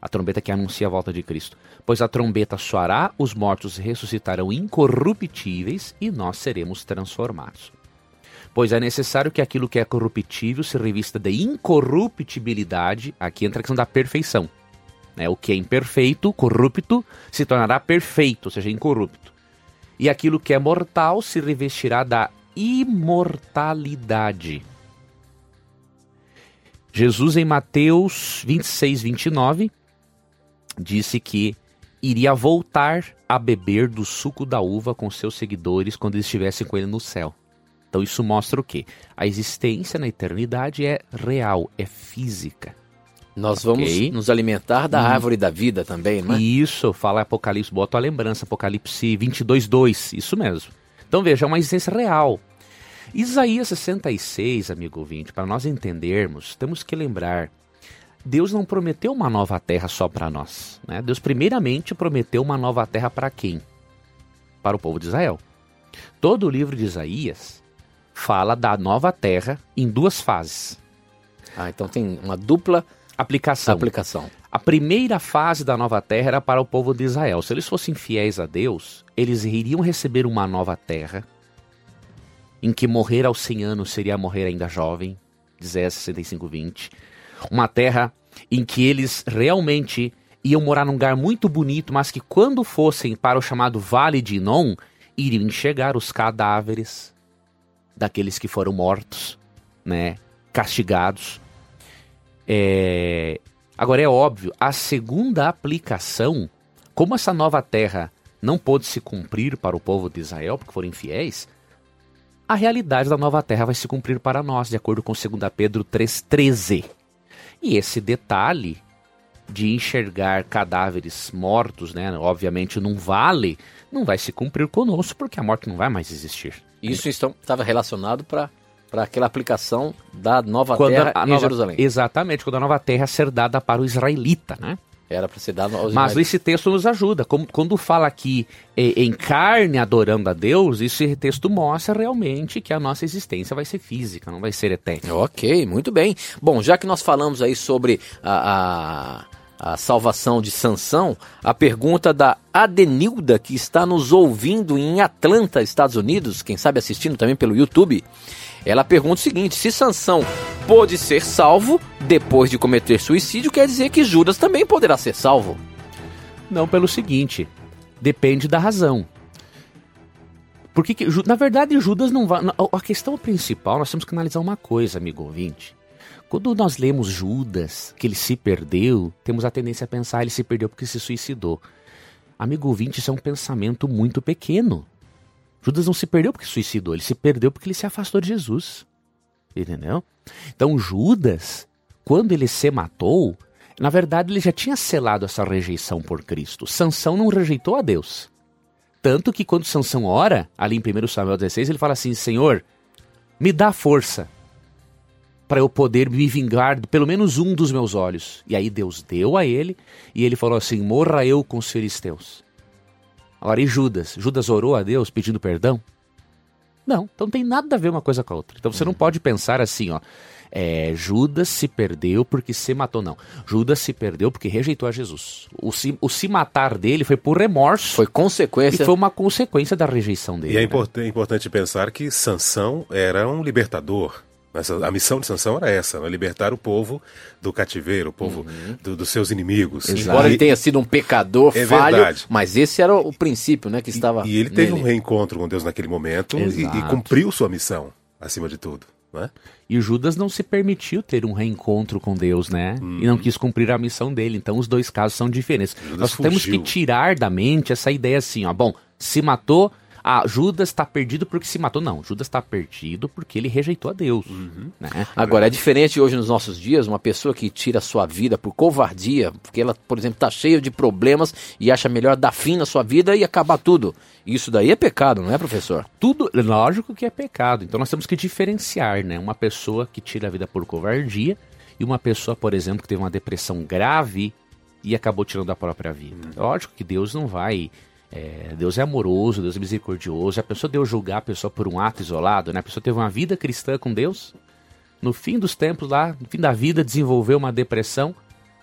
a trombeta que anuncia a volta de Cristo. Pois a trombeta soará, os mortos ressuscitarão incorruptíveis e nós seremos transformados. Pois é necessário que aquilo que é corruptível se revista de incorruptibilidade, aqui entra a questão da perfeição. Né? O que é imperfeito, corrupto, se tornará perfeito, ou seja, incorrupto. E aquilo que é mortal se revestirá da imortalidade. Jesus, em Mateus 26, 29, disse que iria voltar a beber do suco da uva com seus seguidores quando estivessem com ele no céu. Então isso mostra o quê? A existência na eternidade é real, é física. Nós vamos okay. nos alimentar da hum. árvore da vida também, não é? Isso, fala Apocalipse, bota a lembrança, Apocalipse 22, 2, isso mesmo. Então veja, é uma existência real. Isaías 66, amigo ouvinte, para nós entendermos, temos que lembrar Deus não prometeu uma nova terra só para nós. Né? Deus, primeiramente, prometeu uma nova terra para quem? Para o povo de Israel. Todo o livro de Isaías fala da nova terra em duas fases. Ah, então tem uma dupla aplicação. aplicação. A primeira fase da nova terra era para o povo de Israel. Se eles fossem fiéis a Deus, eles iriam receber uma nova terra, em que morrer aos 100 anos seria morrer ainda jovem, 10, 65, 20 uma terra em que eles realmente iam morar num lugar muito bonito, mas que quando fossem para o chamado Vale de Inon, iriam enxergar os cadáveres daqueles que foram mortos, né, castigados. É... Agora é óbvio, a segunda aplicação, como essa nova terra não pôde se cumprir para o povo de Israel, porque foram infiéis, a realidade da nova terra vai se cumprir para nós, de acordo com 2 Pedro 3,13. E esse detalhe de enxergar cadáveres mortos, né, obviamente num vale, não vai se cumprir conosco porque a morte não vai mais existir. Isso estava relacionado para para aquela aplicação da nova quando terra a, a em nova, Jerusalém. Exatamente, quando a nova terra ser dada para o israelita, né? Era para ser dado aos Mas esse texto nos ajuda. Como, quando fala aqui em carne adorando a Deus, esse texto mostra realmente que a nossa existência vai ser física, não vai ser eterna. Ok, muito bem. Bom, já que nós falamos aí sobre a, a, a salvação de Sansão, a pergunta da Adenilda, que está nos ouvindo em Atlanta, Estados Unidos, quem sabe assistindo também pelo YouTube. Ela pergunta o seguinte: se Sansão pôde ser salvo depois de cometer suicídio, quer dizer que Judas também poderá ser salvo? Não, pelo seguinte: depende da razão. Porque, na verdade, Judas não vai. A questão principal, nós temos que analisar uma coisa, amigo ouvinte. Quando nós lemos Judas, que ele se perdeu, temos a tendência a pensar ele se perdeu porque se suicidou. Amigo ouvinte, isso é um pensamento muito pequeno. Judas não se perdeu porque suicidou, ele se perdeu porque ele se afastou de Jesus. Entendeu? Então Judas, quando ele se matou, na verdade ele já tinha selado essa rejeição por Cristo. Sansão não rejeitou a Deus. Tanto que quando Sansão ora, ali em 1 Samuel 16, ele fala assim: Senhor, me dá força para eu poder me vingar de pelo menos um dos meus olhos. E aí Deus deu a ele, e ele falou assim: Morra eu com os filisteus. Agora, e Judas? Judas orou a Deus pedindo perdão? Não, então não tem nada a ver uma coisa com a outra. Então você não pode pensar assim, ó. É, Judas se perdeu porque se matou, não. Judas se perdeu porque rejeitou a Jesus. O se, o se matar dele foi por remorso. Foi consequência. E foi uma consequência da rejeição dele. E é né? import importante pensar que Sansão era um libertador. Essa, a missão de Sansão era essa, né? libertar o povo do cativeiro, o povo Uhum. do- dos seus inimigos. Embora E- ele tenha sido um pecador É falho, verdade. mas esse era o princípio, né, que estava E ele teve nele. um reencontro com Deus naquele momento e, Exato. e cumpriu sua missão, acima de tudo. Não é? E o Judas não se permitiu ter um reencontro com Deus, né? E não quis cumprir a missão dele. Então os dois casos são diferentes. Judas Nós temos que fugiu. tirar da mente essa ideia assim, ó. Bom, se matou. Ah, Judas está perdido porque se matou. Não, Judas está perdido porque ele rejeitou a Deus. Né? Agora, é diferente hoje nos nossos dias, uma pessoa que tira a sua vida por covardia, porque ela, por exemplo, está cheia de problemas e acha melhor dar fim na sua vida e acabar tudo. Isso daí é pecado, não é, professor? Tudo, lógico que é pecado. Então nós temos que diferenciar, né? Uma pessoa que tira a vida por covardia e uma pessoa, por exemplo, que teve uma depressão grave e acabou tirando a própria vida. Lógico que Deus não vai. É, Deus é amoroso, Deus é misericordioso. A pessoa deu julgar a pessoa por um ato isolado, né? A pessoa teve uma vida cristã com Deus. No fim dos tempos, lá, no fim da vida, desenvolveu uma depressão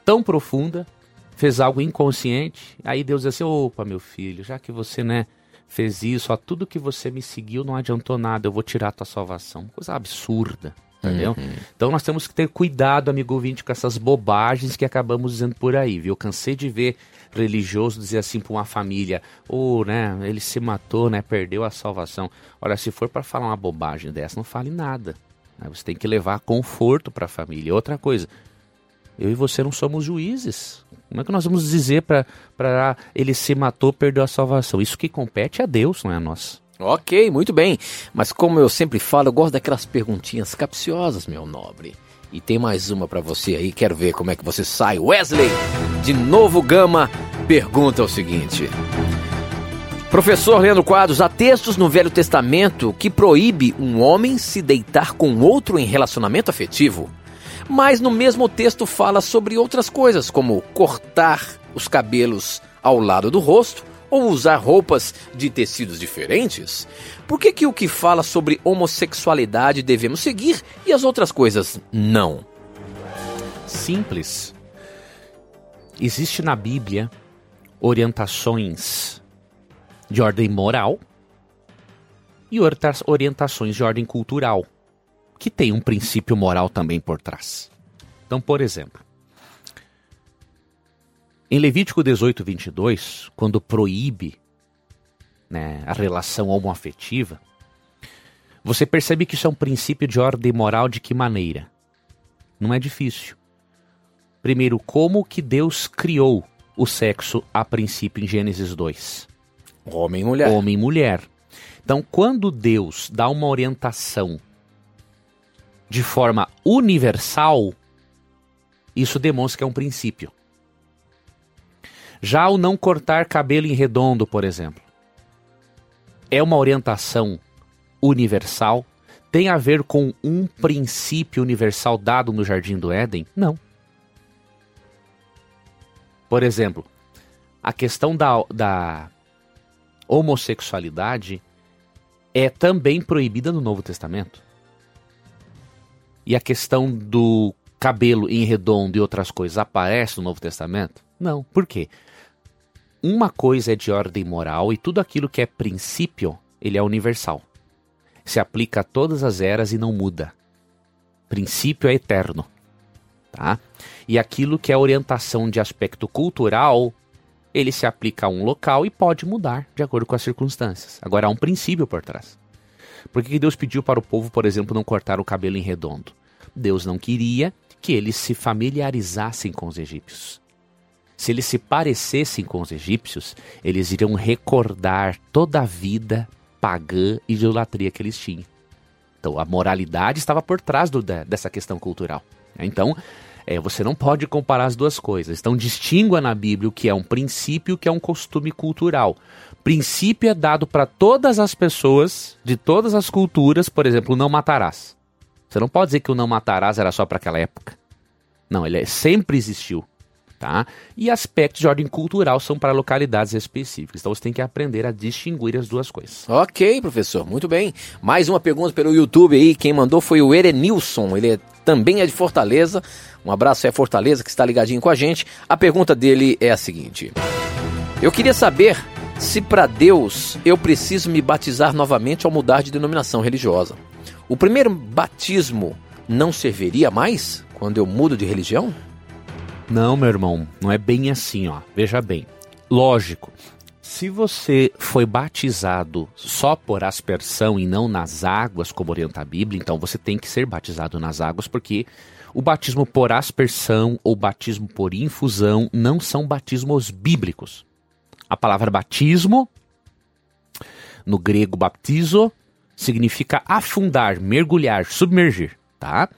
tão profunda, fez algo inconsciente. Aí Deus diz assim: opa, meu filho, já que você, né, fez isso, ó, tudo que você me seguiu não adiantou nada, eu vou tirar a tua salvação. Coisa absurda. Entendeu? Então nós temos que ter cuidado, amigo ouvinte, com essas bobagens que acabamos dizendo por aí, viu? Eu cansei de ver religioso dizer assim para uma família, ou, né, ele se matou, né, perdeu a salvação. Olha, se for para falar uma bobagem dessa, não fale nada. né? Você tem que levar conforto para a família. Outra coisa, eu e você não somos juízes. Como é que nós vamos dizer para ele se matou, perdeu a salvação? Isso que compete a Deus, não é a nós. Ok, muito bem. Mas como eu sempre falo, eu gosto daquelas perguntinhas capciosas, meu nobre. E tem mais uma pra você aí, quero ver como é que você sai. Wesley, de Novo Gama, pergunta o seguinte. Professor Leandro Quadros, há textos no Velho Testamento que proíbe um homem se deitar com outro em relacionamento afetivo. Mas no mesmo texto fala sobre outras coisas, como cortar os cabelos ao lado do rosto ou usar roupas de tecidos diferentes? Por que, que o que fala sobre homossexualidade devemos seguir e as outras coisas não? Simples. Existe na Bíblia orientações de ordem moral e orientações de ordem cultural, que tem um princípio moral também por trás. Então, por exemplo, em Levítico 18, 22, quando proíbe né, a relação homoafetiva, você percebe que isso é um princípio de ordem moral de que maneira? Não é difícil. Primeiro, como que Deus criou o sexo a princípio em Gênesis 2? Homem e mulher. Homem e mulher. Então, quando Deus dá uma orientação de forma universal, isso demonstra que é um princípio. Já o não cortar cabelo em redondo, por exemplo, é uma orientação universal? Tem a ver com um princípio universal dado no Jardim do Éden? Não. Por exemplo, a questão da, da homossexualidade é também proibida no Novo Testamento. E a questão do cabelo em redondo e outras coisas aparece no Novo Testamento? Não. Por quê? Uma coisa é de ordem moral e tudo aquilo que é princípio, ele é universal. Se aplica a todas as eras e não muda. Princípio é eterno. Tá? E aquilo que é orientação de aspecto cultural, ele se aplica a um local e pode mudar de acordo com as circunstâncias. Agora há um princípio por trás. Por que Deus pediu para o povo, por exemplo, não cortar o cabelo em redondo? Deus não queria que eles se familiarizassem com os egípcios. Se eles se parecessem com os egípcios, eles iriam recordar toda a vida pagã e idolatria que eles tinham. Então a moralidade estava por trás do- dessa questão cultural. Então, é, você não pode comparar as duas coisas. Então, distingua na Bíblia o que é um princípio e o que é um costume cultural. Princípio é dado para todas as pessoas, de todas as culturas, por exemplo, não matarás. Você não pode dizer que o não matarás era só para aquela época. Não, ele é- sempre existiu. Tá? E aspectos de ordem cultural são para localidades específicas. Então você tem que aprender a distinguir as duas coisas. Ok, professor, muito bem. Mais uma pergunta pelo YouTube aí. Quem mandou foi o Erenilson. Ele é- também é de Fortaleza. Um abraço a Fortaleza que está ligadinho com a gente. A pergunta dele é a seguinte: Eu queria saber se para Deus eu preciso me batizar novamente ao mudar de denominação religiosa. o primeiro batismo não serviria mais quando eu mudo de religião? Não, meu irmão, não é bem assim, ó. Veja bem. Lógico, se você foi batizado só por aspersão e não nas águas, como orienta a Bíblia, então você tem que ser batizado nas águas, porque o batismo por aspersão ou batismo por infusão não são batismos bíblicos. A palavra batismo, no grego baptizo, significa afundar, mergulhar, submergir, tá?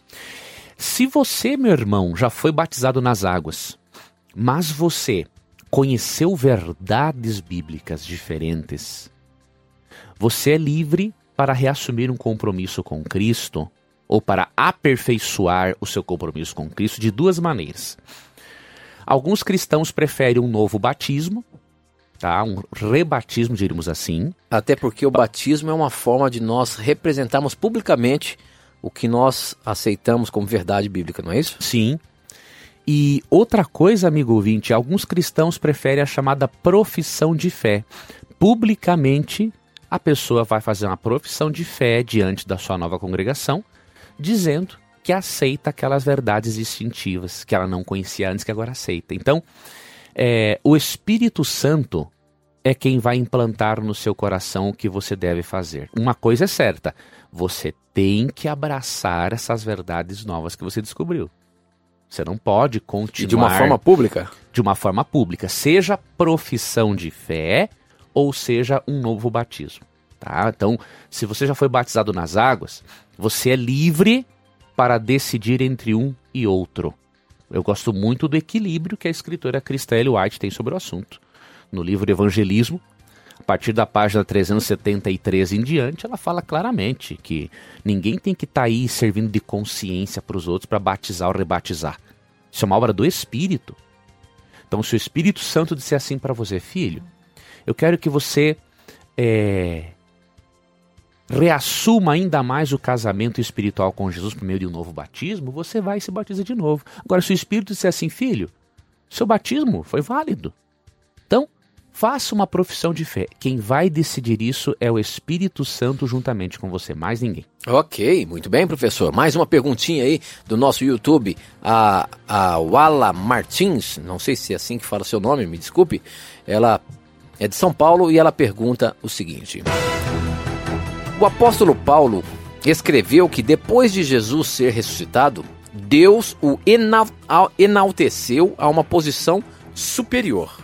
Se você, meu irmão, já foi batizado nas águas, mas você conheceu verdades bíblicas diferentes, você é livre para reassumir um compromisso com Cristo ou para aperfeiçoar o seu compromisso com Cristo de duas maneiras. Alguns cristãos preferem um novo batismo, tá? Um rebatismo, diríamos assim. Até porque o batismo é uma forma de nós representarmos publicamente o que nós aceitamos como verdade bíblica, não é isso? Sim. E outra coisa, amigo ouvinte, alguns cristãos preferem a chamada profissão de fé. Publicamente, a pessoa vai fazer uma profissão de fé diante da sua nova congregação, dizendo que aceita aquelas verdades distintivas que ela não conhecia antes, que agora aceita. Então, é, o Espírito Santo é quem vai implantar no seu coração o que você deve fazer. Uma coisa é certa: você tem que abraçar essas verdades novas que você descobriu. Você não pode continuar. E de uma forma pública? De uma forma pública. Seja profissão de fé ou seja um novo batismo. Tá? Então, se você já foi batizado nas águas, você é livre para decidir entre um e outro. Eu gosto muito do equilíbrio que a escritora Ellen White tem sobre o assunto. No livro Evangelismo, a partir da página 373 em diante, ela fala claramente que ninguém tem que estar tá aí servindo de consciência para os outros para batizar ou rebatizar. Isso é uma obra do Espírito. Então, se o Espírito Santo disser assim para você, filho, eu quero que você é, reassuma ainda mais o casamento espiritual com Jesus por meio de um novo batismo, você vai e se batiza de novo. Agora, se o Espírito disser assim, filho, seu batismo foi válido. Então, Faça uma profissão de fé. Quem vai decidir isso é o Espírito Santo juntamente com você, mais ninguém. Ok, muito bem, professor. Mais uma perguntinha aí do nosso YouTube. A, a Wala Martins, não sei se é assim que fala seu nome, me desculpe. Ela é de São Paulo e ela pergunta o seguinte: O apóstolo Paulo escreveu que depois de Jesus ser ressuscitado, Deus o enalteceu a uma posição superior.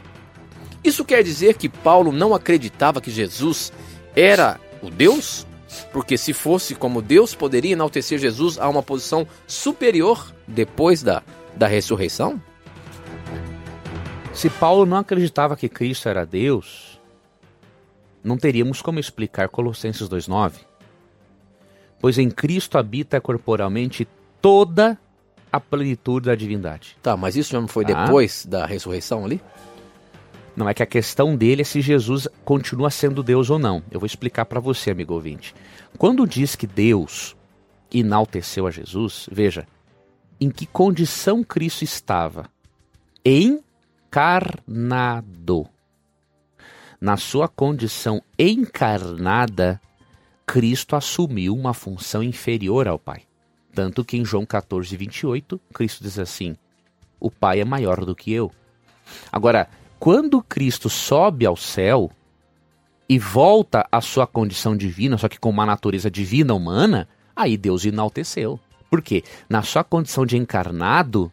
Isso quer dizer que Paulo não acreditava que Jesus era o Deus? Porque se fosse como Deus, poderia enaltecer Jesus a uma posição superior depois da, da ressurreição? Se Paulo não acreditava que Cristo era Deus, não teríamos como explicar Colossenses 2,9. Pois em Cristo habita corporalmente toda a plenitude da divindade. Tá, mas isso já não foi ah. depois da ressurreição ali? Não é que a questão dele é se Jesus continua sendo Deus ou não. Eu vou explicar para você, amigo ouvinte. Quando diz que Deus enalteceu a Jesus, veja, em que condição Cristo estava? Encarnado. Na sua condição encarnada, Cristo assumiu uma função inferior ao Pai. Tanto que em João 14, 28, Cristo diz assim: O Pai é maior do que eu. Agora, quando Cristo sobe ao céu e volta à sua condição divina, só que com uma natureza divina humana, aí Deus enalteceu. Por quê? Na sua condição de encarnado,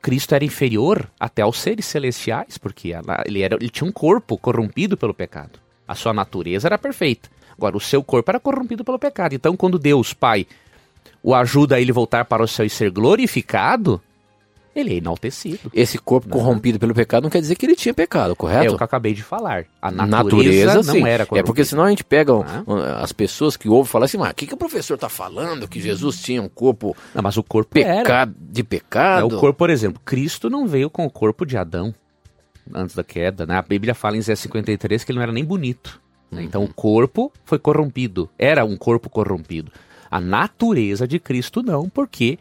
Cristo era inferior até aos seres celestiais, porque ele, era, ele tinha um corpo corrompido pelo pecado. A sua natureza era perfeita. Agora, o seu corpo era corrompido pelo pecado. Então, quando Deus, Pai, o ajuda a ele voltar para o céu e ser glorificado, ele é enaltecido. Esse corpo corrompido pelo pecado não quer dizer que ele tinha pecado, correto? É o que eu acabei de falar. A natureza, natureza não era corrompida. É porque senão a gente pega ah. as pessoas que ouvem falar assim, mas o que, que o professor está falando? Que Jesus tinha um corpo não, mas o corpo peca... de pecado? É, o corpo, por exemplo, Cristo não veio com o corpo de Adão antes da queda. Né? A Bíblia fala em Zé 53 que ele não era nem bonito. Né? Uhum. Então o corpo foi corrompido. Era um corpo corrompido. A natureza de Cristo não, porque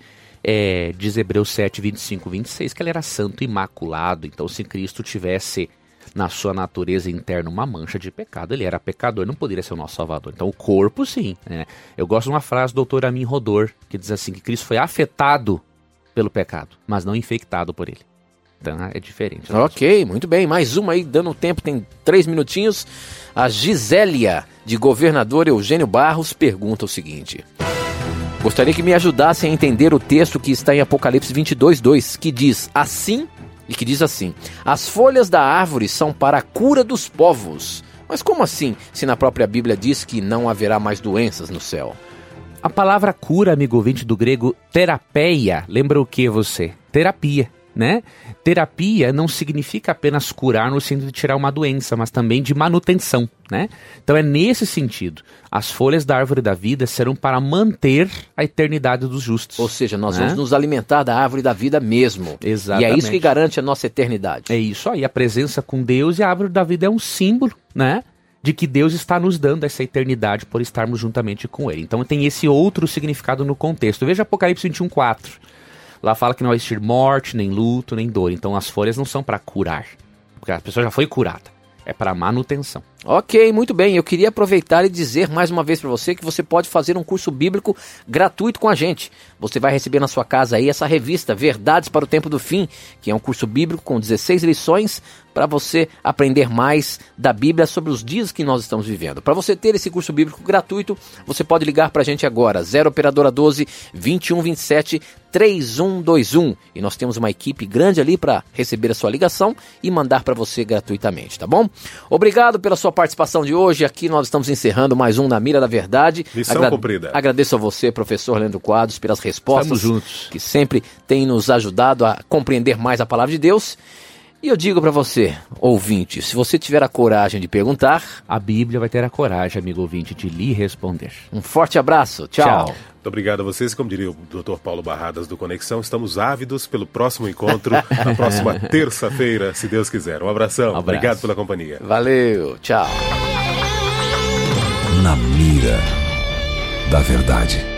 é, diz Hebreus 7, 25, 26, que ele era santo imaculado. Então, se Cristo tivesse na sua natureza interna uma mancha de pecado. Ele era pecador, não poderia ser o nosso Salvador. Então, o corpo, sim. Né? Eu gosto de uma frase do doutor Amin Rodor, que diz assim: que Cristo foi afetado pelo pecado, mas não infectado por ele. Então, é diferente. Né? Ok, muito bem. Mais uma aí, dando tempo, tem três minutinhos. A Gisélia, de governador Eugênio Barros, pergunta o seguinte. Gostaria que me ajudassem a entender o texto que está em Apocalipse 22, 2, que diz assim e que diz assim: As folhas da árvore são para a cura dos povos. Mas como assim, se na própria Bíblia diz que não haverá mais doenças no céu? A palavra cura, amigo ouvinte do grego terapeia, lembra o que você? Terapia né? Terapia não significa apenas curar no sentido de tirar uma doença, mas também de manutenção, né? Então é nesse sentido. As folhas da árvore da vida serão para manter a eternidade dos justos. Ou seja, nós né? vamos nos alimentar da árvore da vida mesmo. Exatamente. E é isso que garante a nossa eternidade. É isso aí, a presença com Deus e a árvore da vida é um símbolo, né? de que Deus está nos dando essa eternidade por estarmos juntamente com Ele. Então tem esse outro significado no contexto. Veja Apocalipse 21, 4. Lá fala que não vai existir morte, nem luto, nem dor. Então as folhas não são para curar, porque a pessoa já foi curada. É para manutenção. Ok, muito bem. Eu queria aproveitar e dizer mais uma vez para você que você pode fazer um curso bíblico gratuito com a gente. Você vai receber na sua casa aí essa revista Verdades para o Tempo do Fim, que é um curso bíblico com 16 lições para você aprender mais da Bíblia sobre os dias que nós estamos vivendo. Para você ter esse curso bíblico gratuito, você pode ligar para a gente agora, 0 operadora 12 2127 3121. E nós temos uma equipe grande ali para receber a sua ligação e mandar para você gratuitamente, tá bom? Obrigado pela sua participação de hoje. Aqui nós estamos encerrando mais um Na Mira da Verdade. Missão Agra cumprida. Agradeço a você, professor Leandro Quadros, pelas respostas que sempre tem nos ajudado a compreender mais a palavra de Deus. E eu digo para você, ouvinte, se você tiver a coragem de perguntar, a Bíblia vai ter a coragem, amigo ouvinte, de lhe responder. Um forte abraço. Tchau. Tchau. Muito obrigado a vocês. Como diria o Dr. Paulo Barradas do Conexão, estamos ávidos pelo próximo encontro, na próxima terça-feira, se Deus quiser. Um abração. Um obrigado pela companhia. Valeu. Tchau. Na mira da verdade.